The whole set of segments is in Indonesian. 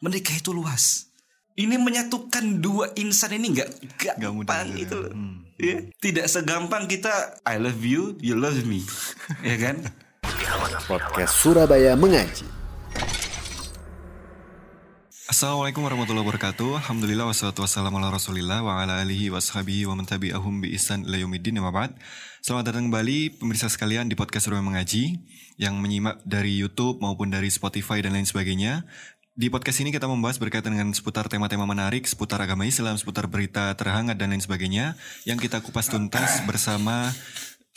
menikah itu luas. Ini menyatukan dua insan ini nggak Nggak mudah gampang juga. itu. loh. Hmm. Ya, Tidak segampang kita I love you, you love me, ya kan? Podcast Surabaya Mengaji. Assalamualaikum warahmatullahi wabarakatuh Alhamdulillah wassalatu wassalamu ala rasulillah Wa ala alihi wa sahbihi wa man tabi'ahum bi ihsan ila yaumiddin ya ba'd. Selamat datang kembali pemirsa sekalian di podcast Rumah Mengaji Yang menyimak dari Youtube maupun dari Spotify dan lain sebagainya Di podcast ini kita membahas berkaitan dengan seputar tema-tema menarik Seputar agama Islam, seputar berita terhangat dan lain sebagainya Yang kita kupas tuntas bersama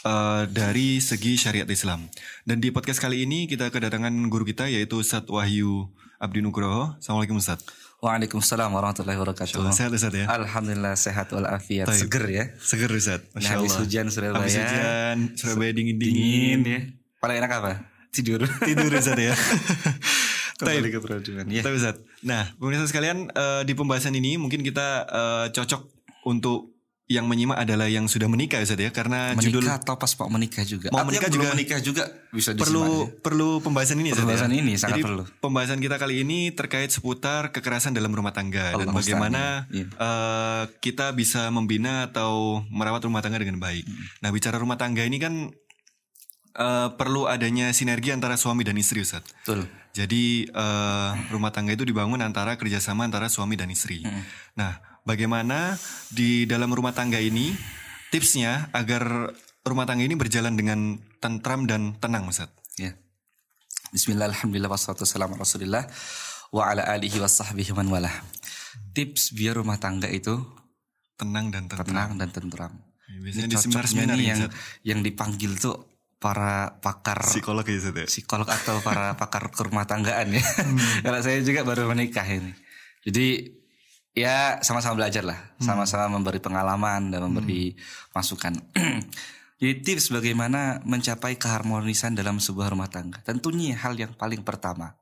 eh, dari segi syariat Islam. Dan di podcast kali ini kita kedatangan guru kita yaitu Ustadz Wahyu Abdi Nugroho. Assalamualaikum Ustadz. Waalaikumsalam warahmatullahi wabarakatuh. Sehat Ustadz ya? Alhamdulillah sehat walafiat, Taib. seger ya. Seger Ustadz. Nah, habis hujan Surabaya. Habis hujan, Surabaya Dingin dingin-dingin. ya. Paling enak apa? Tidur. Tidur Ustadz ya. Kembali ke perjuangan ya. Tapi Ustadz, nah pemirsa sekalian eh, di pembahasan ini mungkin kita eh, cocok untuk yang menyimak adalah yang sudah menikah Ustadz ya. Karena judul Menikah atau pas mau menikah juga. Mau menikah juga. menikah juga bisa disimak perlu ya. perlu pembahasan ini Ustadz Pembahasan ya? ini sangat Jadi, perlu. Pembahasan kita kali ini terkait seputar kekerasan dalam rumah tangga dan Allah bagaimana musta'an. Iya. eh, kita bisa membina atau merawat rumah tangga dengan baik. Hmm. Nah, bicara rumah tangga ini kan eh, perlu adanya sinergi antara suami dan istri Ustadz. Betul. Jadi eh, rumah tangga itu dibangun antara kerjasama antara suami dan istri. Hmm. Nah, bagaimana di dalam rumah tangga ini tipsnya agar rumah tangga ini berjalan dengan tentram dan tenang, Ustaz? Ya. Bismillah, alhamdulillah, wassalatu wassalamu ala rasulillah wa ala alihi wa sahbihi man walah. Tips biar rumah tangga itu Tenang dan tentram. tenang dan tentram. Ya, biasanya Ini di seminar-seminar ya, yang yang dipanggil tuh para pakar psikolog ya, ya? psikolog atau para pakar kerumah tanggaan ya. Hmm. Karena saya juga baru menikah ini. Jadi ya sama-sama belajar lah, Hmm. sama-sama memberi pengalaman dan memberi masukan. Jadi tips bagaimana mencapai keharmonisan dalam sebuah rumah tangga. Tentunya hal yang paling pertama.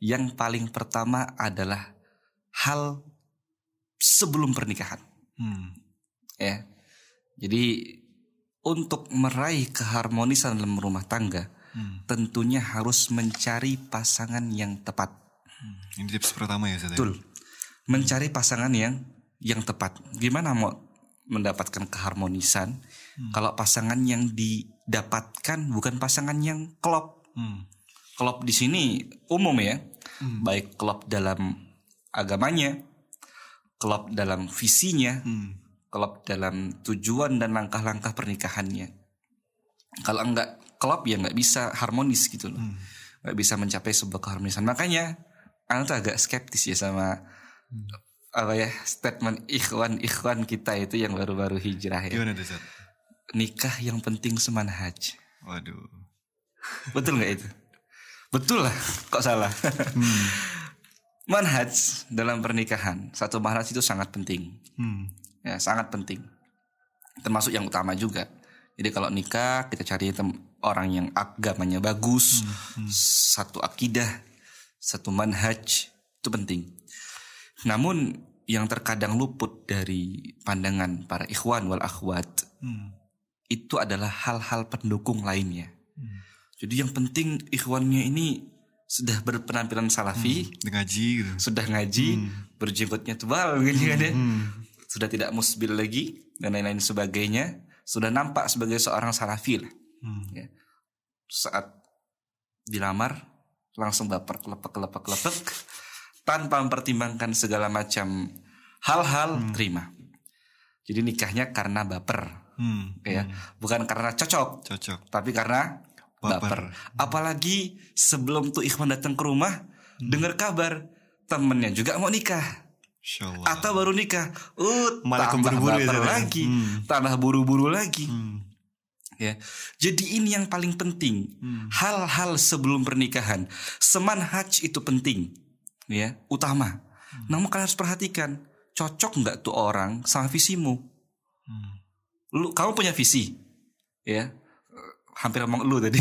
Yang paling pertama adalah hal sebelum pernikahan Hmm. ya. Jadi untuk meraih keharmonisan dalam rumah tangga, Hmm. tentunya harus mencari pasangan yang tepat. Ini tips pertama ya, Ustaz ya? Betul. Mencari pasangan yang yang tepat. Gimana mau mendapatkan keharmonisan kalau pasangan yang didapatkan bukan pasangan yang klop. Hmm. Klop di sini umum ya. Baik klop dalam agamanya, klop dalam visinya, Hmm. Klop dalam tujuan dan langkah-langkah pernikahannya. Kalau enggak klop ya nggak bisa harmonis gitu loh. Nggak bisa mencapai sebuah keharmonisan. Makanya Anda tuh agak skeptis ya sama apa ya statement ikhwan-ikhwan kita itu yang baru-baru hijrah ya. Gimana tuh? Nikah yang penting semanhaj. Waduh. Betul nggak itu? Betul lah, kok salah? manhaj dalam pernikahan, satu manhaj itu sangat penting. Hmm. Ya sangat penting. Termasuk yang utama juga. Jadi kalau nikah kita cari orang yang agamanya bagus satu akidah satu manhaj itu penting. Namun yang terkadang luput dari pandangan para ikhwan wal akhwat Hmm. itu adalah hal-hal pendukung lainnya. Jadi yang penting ikhwannya ini sudah berpenampilan salafi Udah ngaji gitu. sudah ngaji berjenggotnya tebal gitu kan ya. Hmm. Sudah tidak musbil lagi dan lain-lain sebagainya sudah nampak sebagai seorang salafi lah Hmm. ya. saat dilamar langsung baper kelepek kelepek kelepek tanpa mempertimbangkan segala macam hal-hal terima jadi nikahnya karena baper Hmm. ya bukan karena cocok Cocok. tapi karena Baper. baper. Apalagi sebelum tuh Ikhwan datang ke rumah, dengar kabar temennya juga mau nikah Atau baru nikah. Uh, Malah tambah keburu-buru ya, Zat, ya? lagi, Hmm. tambah buru-buru lagi. Hmm. Ya, jadi ini yang paling penting. Hal-hal sebelum pernikahan, semanhaj itu penting, ya, utama. Namun kalian harus perhatikan, cocok nggak tuh orang sama visimu? Hmm. lu kamu punya visi ya hampir ngomong lu tadi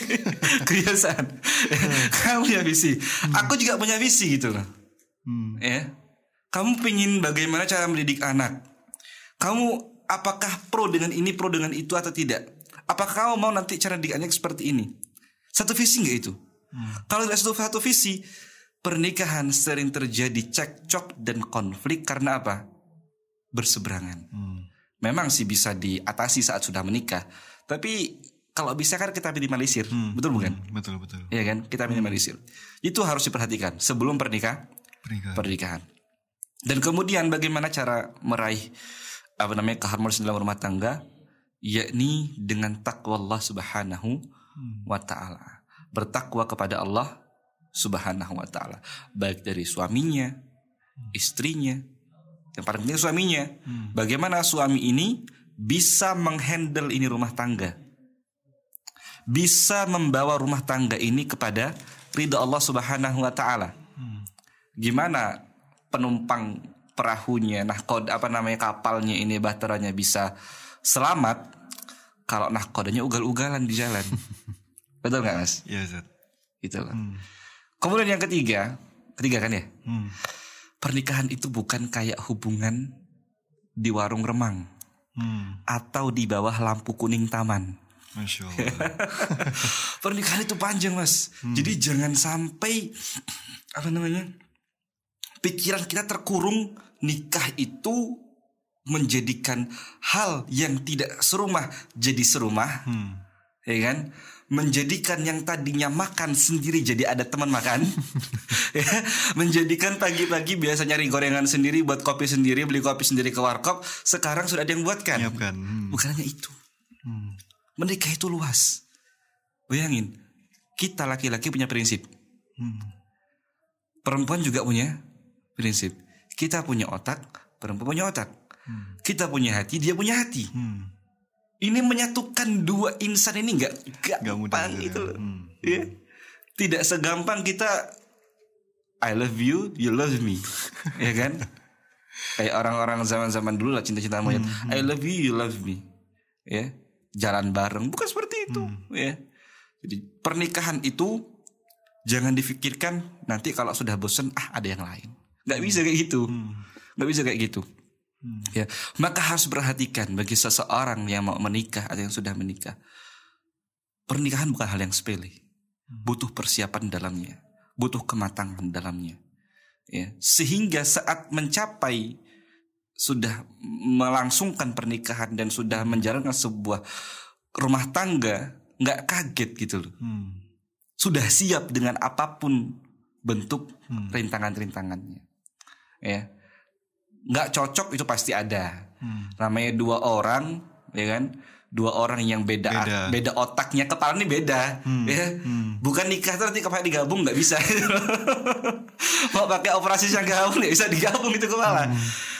kebiasaan kamu punya visi aku juga punya visi gitu loh Hmm. ya kamu pingin bagaimana cara mendidik anak kamu apakah pro dengan ini pro dengan itu atau tidak apakah kamu mau nanti cara didik anak seperti ini satu visi nggak itu kalau tidak satu satu visi pernikahan sering terjadi cekcok dan konflik karena apa? Berseberangan. Hmm. Memang sih bisa diatasi saat sudah menikah, tapi kalau bisa kan kita minimalisir, betul bukan? Hmm, Betul betul. Iya kan? Kita minimalisir. Itu harus diperhatikan sebelum pernikah Pernikahan. pernikahan. Dan kemudian bagaimana cara meraih apa namanya keharmonisan dalam rumah tangga? Yakni dengan takwa Allah Subhanahu wa taala. Bertakwa kepada Allah Subhanahu wa taala, baik dari suaminya, istrinya, yang paling penting suaminya. Bagaimana suami ini bisa menghandle ini rumah tangga? Bisa membawa rumah tangga ini kepada ridha Allah Subhanahu wa taala gimana penumpang perahunya. Nahkod apa namanya kapalnya ini bahteranya bisa selamat kalau nahkodanya ugal-ugalan di jalan. Betul nggak mas? Iya Zat. itu loh kemudian yang ketiga ketiga kan ya? Hmm. pernikahan itu bukan kayak hubungan di warung remang Hmm. atau di bawah lampu kuning taman. Masya Allah. pernikahan itu panjang mas. Jadi jangan sampai apa namanya pikiran kita terkurung nikah itu menjadikan hal yang tidak serumah jadi serumah Hmm. ya kan menjadikan yang tadinya makan sendiri jadi ada teman makan ya menjadikan pagi-pagi biasa nyari gorengan sendiri buat kopi sendiri beli kopi sendiri ke warkop sekarang sudah ada yang buatkan Siapkan. Hmm. bukan hanya itu Hmm. menikah itu luas bayangin kita laki-laki punya prinsip Hmm. perempuan juga punya prinsip. Kita punya otak perempuan punya otak. Kita punya hati dia punya hati. Hmm. ini menyatukan dua insan ini nggak Gak mudah. gampang itu loh. Hmm. Ya. tidak segampang kita I love you you love me. Ya kan? Kayak orang-orang zaman-zaman dulu lah cinta-cinta monyet. I love you you love me. Ya jalan bareng bukan seperti itu. Ya jadi pernikahan itu jangan difikirkan nanti kalau sudah bosan ah ada yang lain nggak bisa kayak gitu. Nggak bisa kayak gitu. Ya. Maka harus perhatikan bagi seseorang yang mau menikah atau yang sudah menikah pernikahan bukan hal yang sepele. Butuh persiapan dalamnya butuh kematangan dalamnya. Ya. Sehingga saat mencapai sudah melangsungkan pernikahan dan sudah menjalankan sebuah rumah tangga nggak kaget gitu loh. Hmm. sudah siap dengan apa pun bentuk rintangan-rintangannya ya. Nggak cocok itu pasti ada. Hmm. namanya dua orang ya kan? Dua orang yang beda Beda. beda, otaknya kepala ini beda ya. Bukan nikah nanti kepala digabung nggak bisa. Mau pakai operasi yang gabung nggak bisa digabung itu kepala.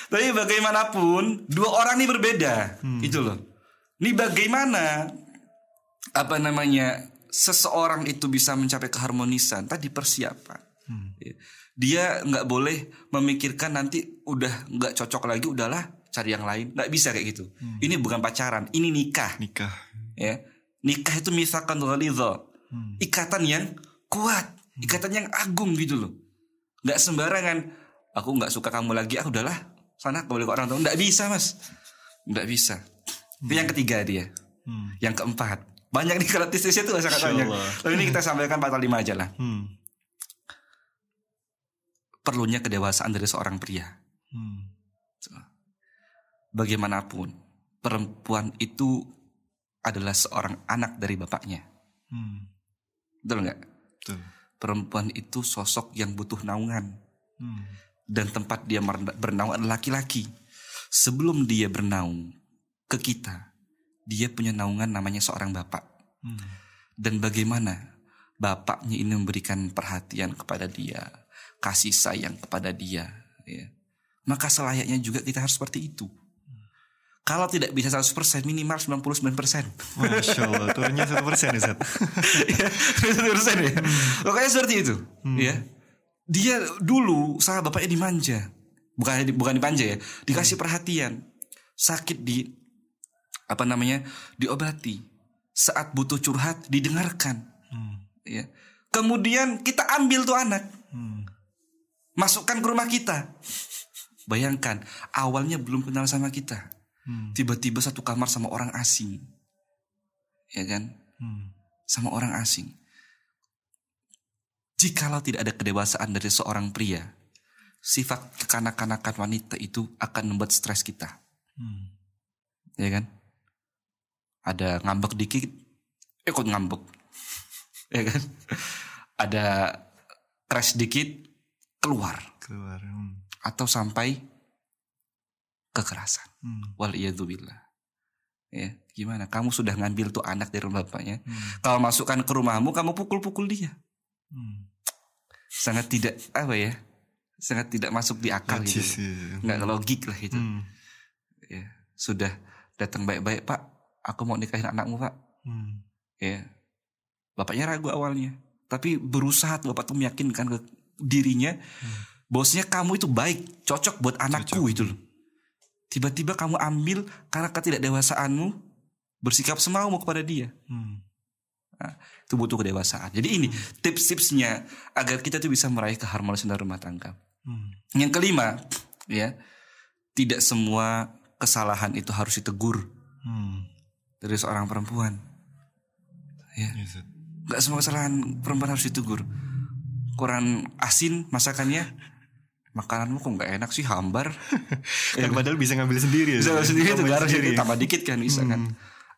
Tapi bagaimanapun dua orang ini berbeda. Itu loh. Ini bagaimana apa namanya seseorang itu bisa mencapai keharmonisan? Tadi persiapan Ya. dia nggak boleh memikirkan nanti udah nggak cocok lagi udahlah cari yang lain. Nggak bisa kayak gitu. Ini bukan pacaran ini nikah. Nikah. ya. Nikah itu misalkan ghalidha ikatan yang kuat ikatan yang agung gitu loh. Nggak sembarangan aku nggak suka kamu lagi ah udahlah sana boleh ke orang tua. Nggak bisa mas. Nggak bisa. Itu yang ketiga dia. Hmm. yang keempat. Banyak nih kalau tuh sangat Masya banyak Allah. tapi ini kita sampaikan pasal lima aja lah. Hmm. Perlunya kedewasaan dari seorang pria Hmm. bagaimanapun perempuan itu adalah seorang anak dari bapaknya Hmm. betul nggak Betul. perempuan itu sosok yang butuh naungan Hmm. dan tempat dia bernaung adalah laki-laki. Sebelum dia bernaung ke kita, dia punya naungan namanya seorang bapak. Hmm. Dan bagaimana bapaknya ini memberikan perhatian kepada dia, kasih sayang kepada dia, ya. Maka selayaknya juga kita harus seperti itu. Kalau tidak bisa 100% minimal 99%. Masya Allah, turunnya satu persen nih Zat. ya, 100% ya. Pokoknya seperti itu, ya. Dia dulu sama bapaknya dimanja. Bukan bukan dimanja ya, dikasih perhatian. Sakit di apa namanya? diobati. Saat butuh curhat didengarkan, Hmm. ya. Kemudian kita ambil tuh anak, Hmm. Masukkan ke rumah kita. Bayangkan, awalnya belum kenal sama kita. Hmm. Tiba-tiba satu kamar sama orang asing. Ya kan? Hmm. sama orang asing. jikalau tidak ada kedewasaan dari seorang pria, sifat kekanak-kanakan wanita itu akan membuat stres kita. Hmm. Ya kan? Ada ngambek dikit, ikut ngambek. ya kan? Ada crash dikit, keluar. Keluar. Hmm. Atau sampai kekerasan. Hmm. Wal billah. Ya, gimana? Kamu sudah ngambil tuh anak dari rumah bapaknya. Hmm. Kalau masukkan ke rumahmu, kamu pukul-pukul dia. Hmm. Sangat tidak apa ya? Sangat tidak masuk di akal Najis, gitu. iya. Nggak logik lah itu. Hmm. Ya, sudah datang baik-baik, Pak. Aku mau nikahin anakmu, Pak. Hmm. Ya. Bapaknya ragu awalnya, tapi berusaha tuh bapak tuh meyakinkan ke dirinya, bosnya kamu itu baik, cocok buat anakku itu loh. Tiba-tiba kamu ambil karena ketidakdewasaanmu bersikap semaumu kepada dia. Hmm. Nah, itu butuh kedewasaan. Jadi ini tips-tipsnya agar kita tuh bisa meraih keharmonisan dalam rumah tangga. Hmm. Yang kelima, ya, tidak semua kesalahan itu harus ditegur Hmm. dari seorang perempuan. Ya, Ustaz. nggak semua kesalahan perempuan harus ditegur. Kurang asin masakannya, makananmu kok nggak enak sih hambar. Kan padahal bisa ngambil sendiri ya. bisa Ustaz? sendiri Tambahin garam sendiri. tambah dikit kan bisa kan.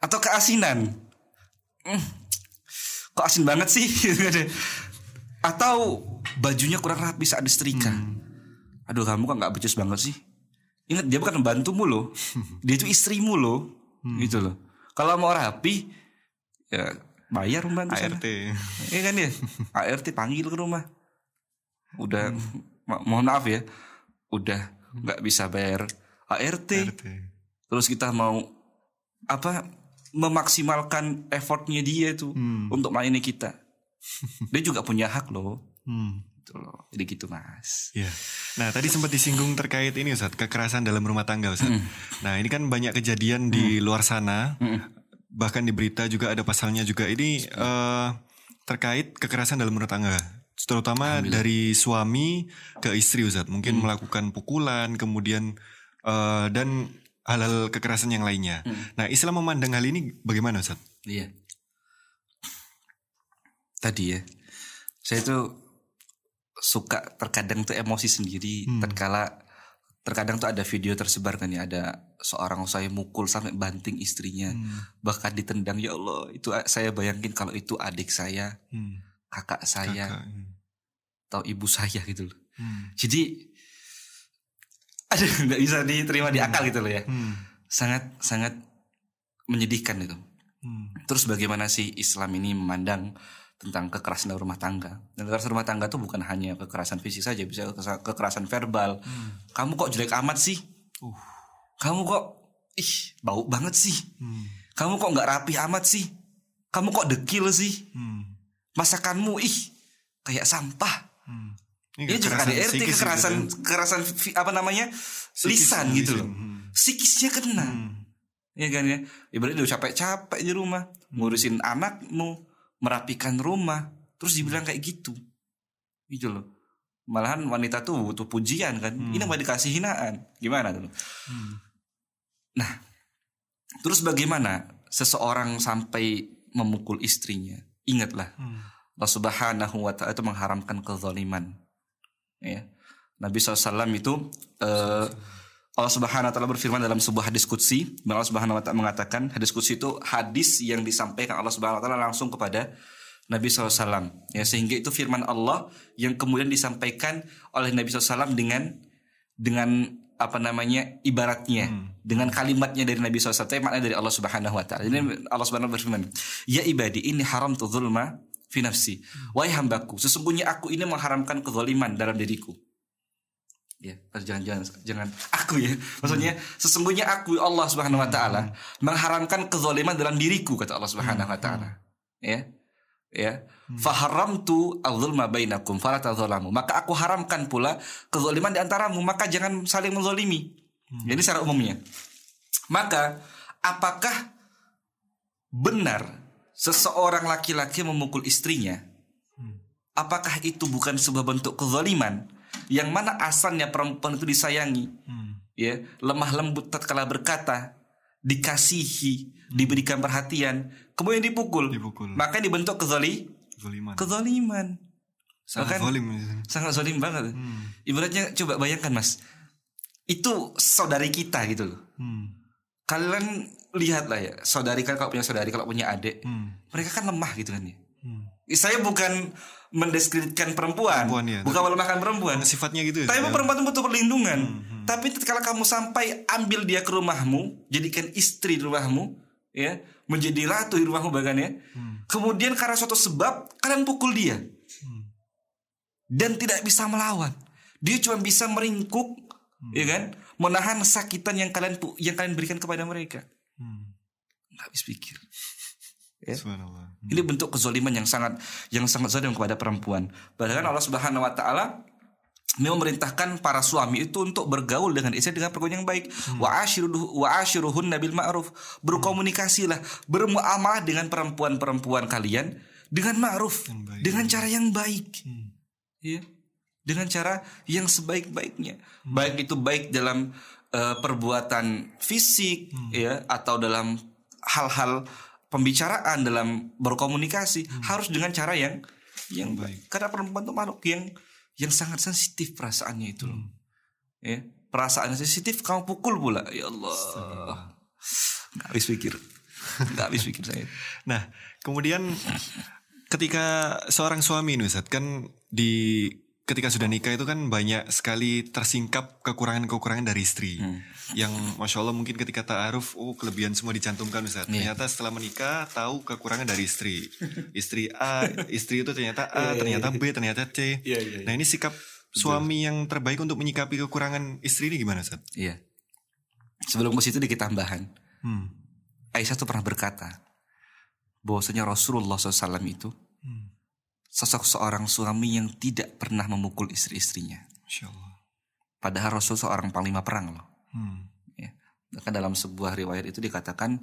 Atau keasinan. Hmm, kok asin banget sih? Atau bajunya kurang rapi saat disetrika. Aduh kamu kok nggak becus banget sih? Ingat dia bukan membantumu loh. Dia itu istrimu loh. Gitu loh. Kalau mau rapi ya bayar sana. ART. Iya kan ya? ART panggil ke rumah. Udah ma- mohon maaf ya. Udah nggak bisa bayar ART. ART. Terus kita mau apa memaksimalkan effortnya dia itu untuk melayani kita. Dia juga punya hak loh. Hmm. Gitu loh. Jadi gitu mas. Ya. Nah, tadi sempat disinggung terkait ini Ustaz, kekerasan dalam rumah tangga Ustaz. Nah, ini kan banyak kejadian di luar sana. Bahkan di berita juga ada pasalnya juga ini eh, terkait kekerasan dalam rumah tangga. Terutama dari suami ke istri Ustaz. Mungkin melakukan pukulan, kemudian eh, dan hal-hal kekerasan yang lainnya. Nah, Islam memandang hal ini bagaimana Ustaz? Iya. Tadi ya, saya tuh suka terkadang tuh emosi sendiri. Terkala terkadang tuh ada video tersebar kan ya, ada seorang saya mukul sampai banting istrinya, bahkan ditendang. Ya Allah, itu saya bayangin kalau itu adik saya, Hmm. kakak saya, Kakak. Hmm. atau ibu saya gitu loh. Hmm. Jadi, aduh nggak bisa diterima di akal gitu loh ya. Hmm. Sangat sangat menyedihkan itu. Hmm. Terus bagaimana sih Islam ini memandang tentang kekerasan dalam rumah tangga? Dan kekerasan rumah tangga itu bukan hanya kekerasan fisik saja, bisa kekerasan- verbal. Kamu kok jelek amat sih? Uh. Kamu kok ih bau banget sih? Hmm. Kamu kok nggak rapi amat sih? Kamu kok dekil sih? Hmm. Masakanmu ih kayak sampah. Hmm. Ini juga KDRT kekerasan gitu ya. kekerasan fi- apa namanya Psikis, lisan lisan. gitu loh. Hmm. Psikisnya kena. Hmm. Ya kan ya. Ibaratnya udah capek-capek di rumah, ngurusin anakmu, merapikan rumah, terus dibilang kayak gitu. Gitu loh. Malahan wanita tuh butuh pujian kan. Ini mau dikasih hinaan. Gimana tuh? Nah, terus bagaimana seseorang sampai memukul istrinya? Ingatlah, Allah Subhanahu wa taala itu mengharamkan kezaliman. Ya. Nabi SAW itu eh, Allah Subhanahu wa taala berfirman dalam sebuah hadis qudsi, Allah Subhanahu wa taala mengatakan hadis qudsi itu hadis yang disampaikan Allah Subhanahu wa taala langsung kepada Nabi SAW. Ya, sehingga itu firman Allah yang kemudian disampaikan oleh Nabi SAW dengan dengan apa namanya ibaratnya dengan kalimatnya dari Nabi SAW tapi maknanya dari Allah Subhanahu wa taala. Jadi Allah Subhanahu wa taala berfirman, "Ya ibadi, ini haram tu zulma fi nafsi." Wahai hambaku, sesungguhnya aku ini mengharamkan kezaliman dalam diriku. Ya, jangan jangan jangan aku ya. Maksudnya sesungguhnya aku Allah Subhanahu wa taala mengharamkan kezaliman dalam diriku kata Allah Subhanahu wa taala. Ya. Ya. Faharamtu al-zulma bainakum fala tadzalamu. Maka aku haramkan pula kezaliman di antaramu, maka jangan saling menzalimi. Jadi secara umumnya. Maka apakah benar seseorang laki-laki memukul istrinya? Apakah itu bukan sebuah bentuk kezaliman yang mana asalnya perempuan itu disayangi? Ya, lemah lembut tatkala berkata, dikasihi, diberikan perhatian, kemudian dipukul. Dipukul. Maka dibentuk kezali, Zaliman. kezaliman. Sangat Bahkan volim. sangat zolim banget. Ibaratnya coba bayangkan mas, itu saudari kita gitu loh. Hmm. Kalian lihatlah ya, saudari kan kalau punya saudari, kalau punya adik, Hmm. mereka kan lemah gitu kan ya. Hmm. Saya bukan mendeskripsikan perempuan, Perempuan, ya. bukan melemahkan perempuan. Sifatnya gitu ya. Tapi ya? perempuan itu butuh perlindungan. Tapi kalau kamu sampai ambil dia ke rumahmu, jadikan istri di rumahmu, ya, menjadi ratu di rumahmu bahkan ya. Kemudian karena suatu sebab kalian pukul dia. Dan tidak bisa melawan. Dia cuma bisa meringkuk, ya kan? Menahan sakitan yang kalian yang kalian berikan kepada mereka. Hmm. Nggak habis pikir. Ya. Subhanallah. Ini bentuk kezoliman yang sangat yang sangat zalim kepada perempuan. Bahkan Allah Subhanahu wa taala memerintahkan para suami itu untuk bergaul dengan istri dengan pergaulan yang baik. Wa ashiruhu wa ashiruhun nabil ma'ruf. Berkomunikasilah, bermuamalah dengan perempuan-perempuan kalian dengan ma'ruf, dengan cara yang baik. Hmm. Ya. Dengan cara yang sebaik-baiknya. Baik itu baik dalam eh, perbuatan fisik ya atau dalam hal-hal pembicaraan dalam berkomunikasi harus dengan cara yang yang baik. Karena perempuan itu makhluk yang yang sangat sensitif perasaannya itu loh. Ya, perasaan sensitif kamu pukul pula. Ya Allah. Nggak habis pikir. Nggak habis pikir saya. Nah, kemudian ketika seorang suami nih Ustaz, kan di ketika sudah nikah itu kan banyak sekali tersingkap kekurangan-kekurangan dari istri. Yang Masya Allah mungkin ketika ta'aruf, oh kelebihan semua dicantumkan Ustaz. Ternyata setelah menikah tahu kekurangan dari istri. Istri A, istri itu ternyata A, ternyata B, ternyata C. Nah ini sikap suami yang terbaik untuk menyikapi kekurangan istri ini gimana Ustaz? Iya. Sebelum ke situ dikit tambahan. Hmm. Aisyah tuh pernah berkata bahwasanya Rasulullah SAW itu Hmm. Sosok seorang suami yang tidak pernah memukul istri-istrinya. Padahal Rasul seorang panglima perang loh. Hmm. Ya. Bahkan dalam sebuah riwayat itu dikatakan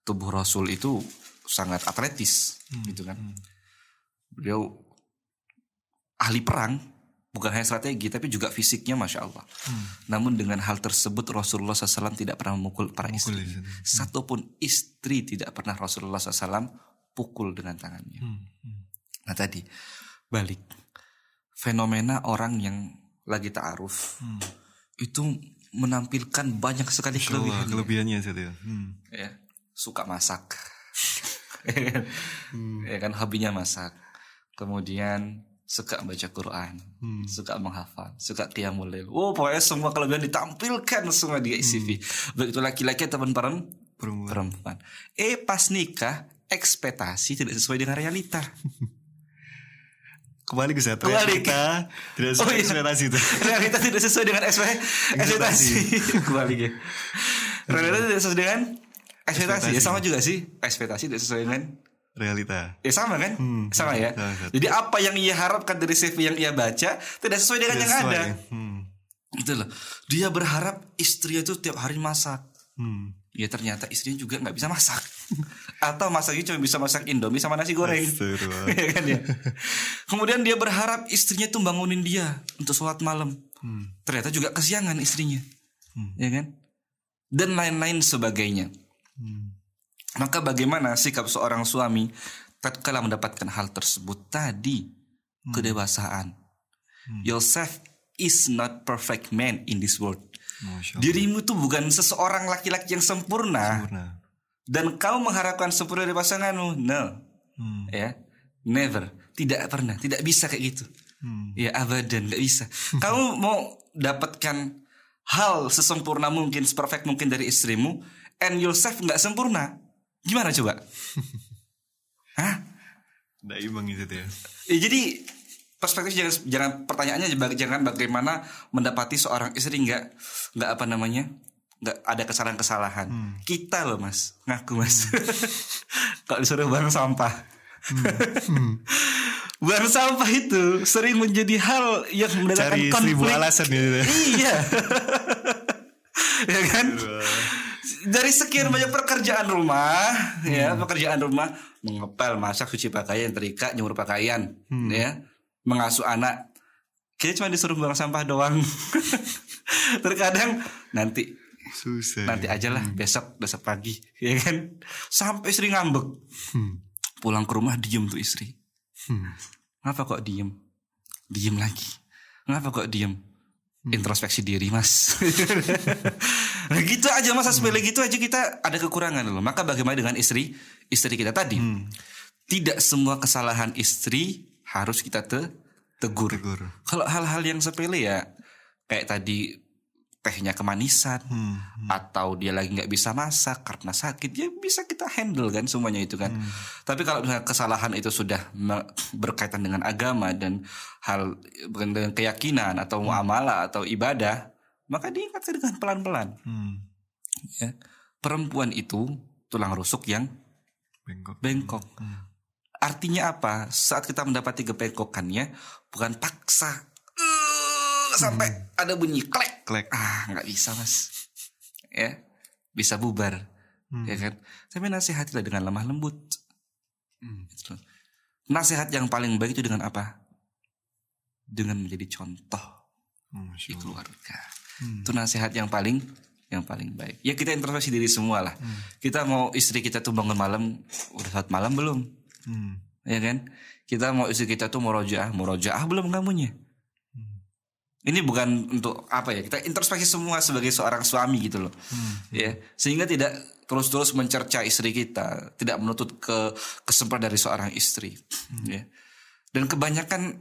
tubuh Rasul itu sangat atletis, gitu kan. Beliau ahli perang, bukan hanya strategi tapi juga fisiknya, masya Allah. Namun dengan hal tersebut Rasulullah SAW tidak pernah memukul para istri. Memukul istri. Satupun istri tidak pernah Rasulullah SAW pukul dengan tangannya. Hmm. Hmm. Nah tadi balik fenomena orang yang lagi ta'aruf Hmm. itu menampilkan banyak sekali kelebihan kelebihannya Ustaz ya. Hmm. ya suka masak ya kan? ya kan hobinya masak kemudian suka baca Quran Hmm. suka menghafal suka qiyamul lail oh pokoknya semua kelebihan ditampilkan semua di CV baik itu laki-laki perempuan Perempuan. perempuan eh pas nikah ekspektasi tidak sesuai dengan realita Kembali ke Ustaz. Kembali. Realita tidak Oh, sesuai iya. ekspektasi itu. realita tidak sesuai dengan ekspek- ekspektasi kembali ya realita tidak sesuai dengan ekspektasi ya sama juga sih ekspektasi tidak sesuai dengan Realita. ya sama kan sama ya sama, sama. jadi apa yang ia harapkan dari CV yang ia baca tidak sesuai dengan Tidak yang sesuai. ada Hmm. gitu loh dia berharap istrinya itu tiap hari masak Hmm. Ya ternyata istrinya juga nggak bisa masak. Atau masaknya cuma bisa masak indomie sama nasi goreng. Ya kan ya? Kemudian dia berharap istrinya tuh bangunin dia untuk sholat malam. Hmm. ternyata juga kesiangan istrinya. Hmm. ya kan? Dan lain-lain sebagainya. Hmm. maka bagaimana sikap seorang suami tatkala mendapatkan hal tersebut? Tadi kedewasaan. Yourself is not perfect man in this world. Dirimu tuh bukan seseorang laki-laki yang sempurna. Sempurna. dan kau mengharapkan sempurna dari pasanganmu? No. Hmm. ya. Never. Tidak pernah. Tidak bisa kayak gitu. Hmm. ya abadan. Nggak bisa. Kamu mau dapatkan hal sesempurna mungkin seperfect mungkin dari istrimu and yourself nggak sempurna gimana coba? Hah? Nggak imbang itu ya. Ya, jadi perspektif jangan jangan pertanyaannya jangan bagaimana mendapati seorang istri nggak nggak apa namanya nggak ada kesalahan-kesalahan. Kita loh mas. Ngaku mas. Kalau disuruh barang sampah? Barang sampah itu sering menjadi hal yang mendatangkan Cari konflik. alasan gitu. iya. Ya kan? Dari sekian banyak pekerjaan rumah ya pekerjaan rumah mengepel masak cuci pakaian terikat nyemur pakaian ya mengasuh anak kita cuma disuruh buang sampah doang terkadang nanti Susah. nanti aja lah besok besok pagi ya kan sampai istri ngambek pulang ke rumah diem tuh istri Hmm. Kenapa kok diem diem lagi. Kenapa kok diem? Introspeksi diri mas. nah, gitu aja masa sepele gitu aja kita ada kekurangan loh. Maka bagaimana dengan istri istri kita tadi? Tidak semua kesalahan istri harus kita te tegur. Tegur. Kalau hal-hal yang sepele ya kayak tadi tehnya kemanisan Hmm. atau dia lagi nggak bisa masak karena sakit ya bisa kita handle kan semuanya itu kan tapi kalau misalnya kesalahan itu sudah berkaitan dengan agama dan hal dengan keyakinan atau muamalah atau ibadah maka diingatkan dengan pelan-pelan Hmm. ya perempuan itu tulang rusuk yang Bengkok. bengkok artinya apa? Saat kita mendapati kebengkokannya bukan paksa "Eh," sampai ada bunyi klek. Klek. ah nggak bisa mas. Ya bisa bubar. Ya kan? Tapi nasihatilah dengan lemah lembut. Gitu loh. nasihat yang paling baik itu dengan apa? Dengan menjadi contoh Hmm, di keluarga. Itu nasihat yang paling yang paling baik. Ya kita introspeksi diri semua lah. Kita mau istri kita tuh bangun malam udah saat malam belum Hmm. ya kan? Kita mau istri kita tuh mau rojaah. Mau rojaah belum kamunya? Ini bukan untuk apa ya? Kita introspeksi semua sebagai seorang suami gitu loh. Ya. Sehingga tidak terus-terus mencerca istri kita. Tidak menuntut ke kesempatan dari seorang istri. Ya. Dan kebanyakan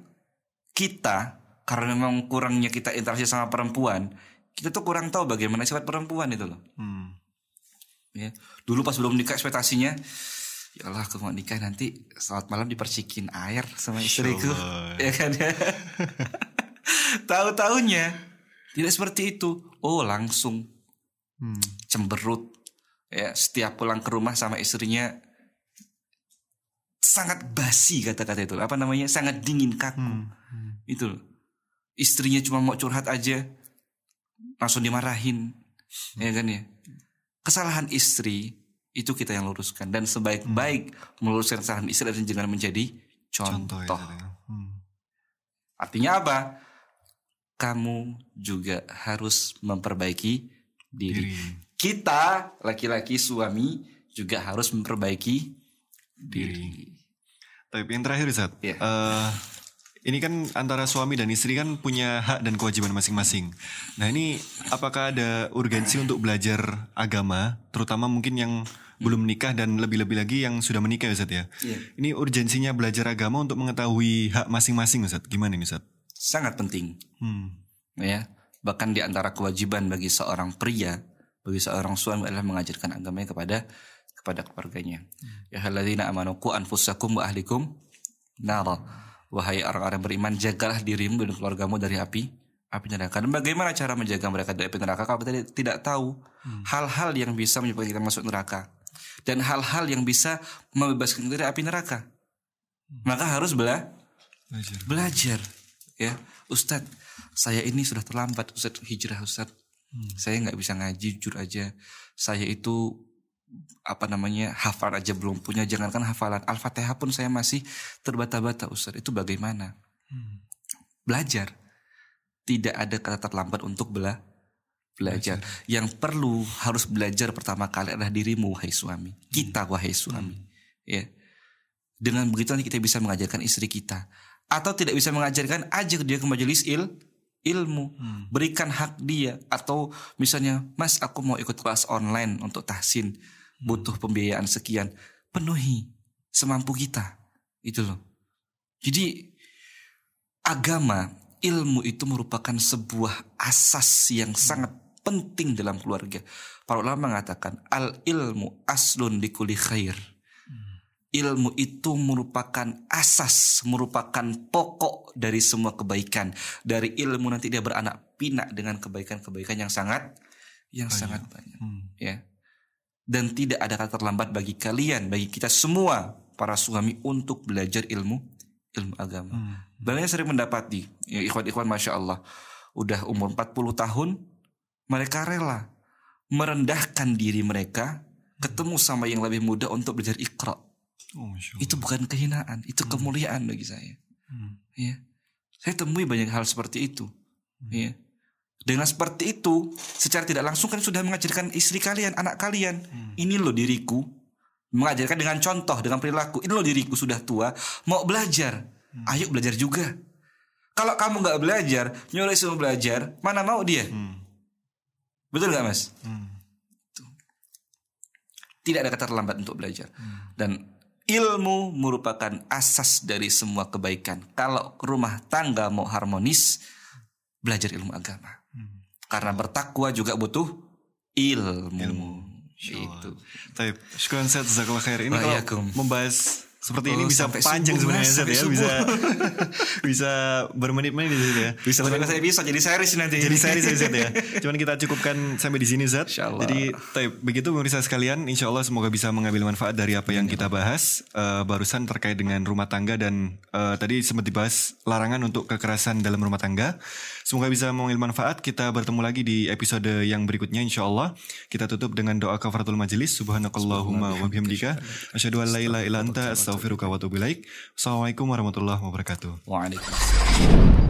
kita karena memang kurangnya kita interaksi sama perempuan kita tuh kurang tahu bagaimana sifat perempuan itu loh. Hmm. ya. Dulu pas belum nikah ekspektasinya ya Allah aku mau nikah nanti saat malam dipercikin air sama istriku. Ya kan? Ya tahu tahunya tidak seperti itu. Oh langsung Hmm. cemberut. Ya setiap pulang ke rumah sama istrinya sangat basi kata-kata itu. Apa namanya? Sangat dingin kaku. Hmm. itu loh. istrinya cuma mau curhat aja langsung dimarahin. Ya kan ya? Kesalahan istri itu kita yang luruskan dan sebaik-baik meluruskan kesalahan istri dan jangan menjadi Contoh contoh, ya. Hmm. artinya apa kamu juga harus memperbaiki diri, Diri. kita laki-laki suami juga harus memperbaiki diri, Tapi yang terakhir Zat, Iya. eh, ini kan antara suami dan istri kan punya hak dan kewajiban masing-masing. Nah ini apakah ada urgensi untuk belajar agama, terutama mungkin yang belum menikah dan lebih-lebih lagi yang sudah menikah Zat ya? Iya. Ini urgensinya belajar agama untuk mengetahui hak masing-masing Zat. Gimana ini Zat? sangat penting Hmm. ya bahkan di antara kewajiban bagi seorang pria bagi seorang suami adalah mengajarkan agamanya kepada kepada keluarganya ya halladzina amanu qu anfusakum wa ahlikum nara wahai orang-orang beriman jagalah dirimu dan keluargamu dari api api neraka dan bagaimana cara menjaga mereka dari api neraka kalau kita tidak- tahu hal-hal yang bisa menyebabkan kita masuk neraka dan hal-hal yang bisa membebaskan kita dari api neraka. Maka harus bela Belajar. belajar. Ya Ustadz saya ini sudah terlambat Ustadz hijrah Ustadz saya nggak bisa ngaji jujur aja. Saya itu apa namanya hafal aja belum punya. Jangankan hafalan al-fatihah pun saya masih terbata-bata Ustadz itu bagaimana? Belajar. Tidak ada kata terlambat untuk bela belajar. Yang perlu harus belajar pertama kali adalah dirimu wahai suami. Kita wahai suami. Ya. Dengan begitu nanti kita bisa mengajarkan istri kita. Atau tidak bisa mengajarkan ajak dia ke majelis il ilmu. Berikan hak dia. Atau misalnya mas aku mau ikut kelas online untuk tahsin. Butuh pembiayaan sekian. Penuhi semampu kita. Itu loh. Jadi agama ilmu itu merupakan sebuah asas yang sangat penting dalam keluarga para ulama mengatakan al ilmu aslun likuli khair ilmu itu merupakan asas, merupakan pokok dari semua kebaikan. Dari ilmu nanti dia beranak pinak dengan kebaikan-kebaikan yang sangat yang sangat banyak, Hmm. ya. Dan tidak ada kata terlambat bagi kalian, bagi kita semua para suami untuk belajar ilmu ilmu agama. Hmm. Banyak sering mendapati ya ikhwan-ikhwan masya Allah udah umur 40 tahun mereka rela merendahkan diri mereka ketemu sama yang lebih muda untuk belajar ikra Oh, itu bukan kehinaan, itu kemuliaan bagi saya. Hmm. Ya. Saya temui banyak hal seperti itu. Ya. Dengan seperti itu, secara tidak langsung kan sudah mengajarkan istri kalian, anak kalian, ini loh diriku. Mengajarkan dengan contoh, dengan perilaku. Ini loh diriku sudah tua, mau belajar. Ayo belajar juga. Kalau kamu nggak belajar, nyuruh istri belajar, mana mau dia? Betul nggak mas? Tuh. Tidak ada kata terlambat untuk belajar. Dan ilmu merupakan asas dari semua kebaikan. Kalau rumah tangga mau harmonis, belajar ilmu agama. Karena bertakwa juga butuh ilmu. Itu. Taib, syukuran set Zakallah khair. Ini kalau membahas seperti ini Oh, bisa sampai panjang sebenarnya ya, subuh. bisa bisa bermenit-menit di sini ya. Bisa tapi saya bisa jadi series nanti. Jadi seri seri Zat ya. Cuman kita cukupkan sampai di sini Zat. Jadi taib, begitu pemirsa sekalian, insya Allah semoga bisa mengambil manfaat dari apa yang kita bahas eh, barusan terkait dengan rumah tangga dan eh, tadi sempat dibahas larangan untuk kekerasan dalam rumah tangga. Semoga bisa mengambil manfaat. Kita bertemu lagi di episode yang berikutnya insya Allah. Kita tutup dengan doa kafaratul majelis. Subhanakallahumma wa bihamdika. Asyhadu an la ilaha illa anta astaghfiruka wa atubu ilaik. Assalamualaikum warahmatullahi wabarakatuh. Waalaikumsalam.